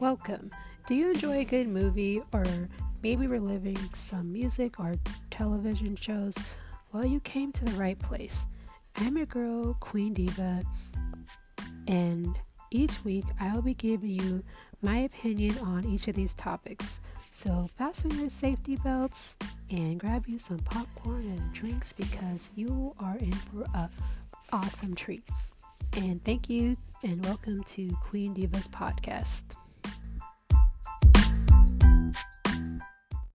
Welcome. Do you enjoy a good movie or maybe reliving some music or television shows? Well, you came to the right place. I'm your girl, Queen Diva, and each week I will be giving you my opinion on each of these topics. So fasten your safety belts and grab you some popcorn and drinks because you are in for a awesome treat. And thank you and welcome to Queen Diva's podcast.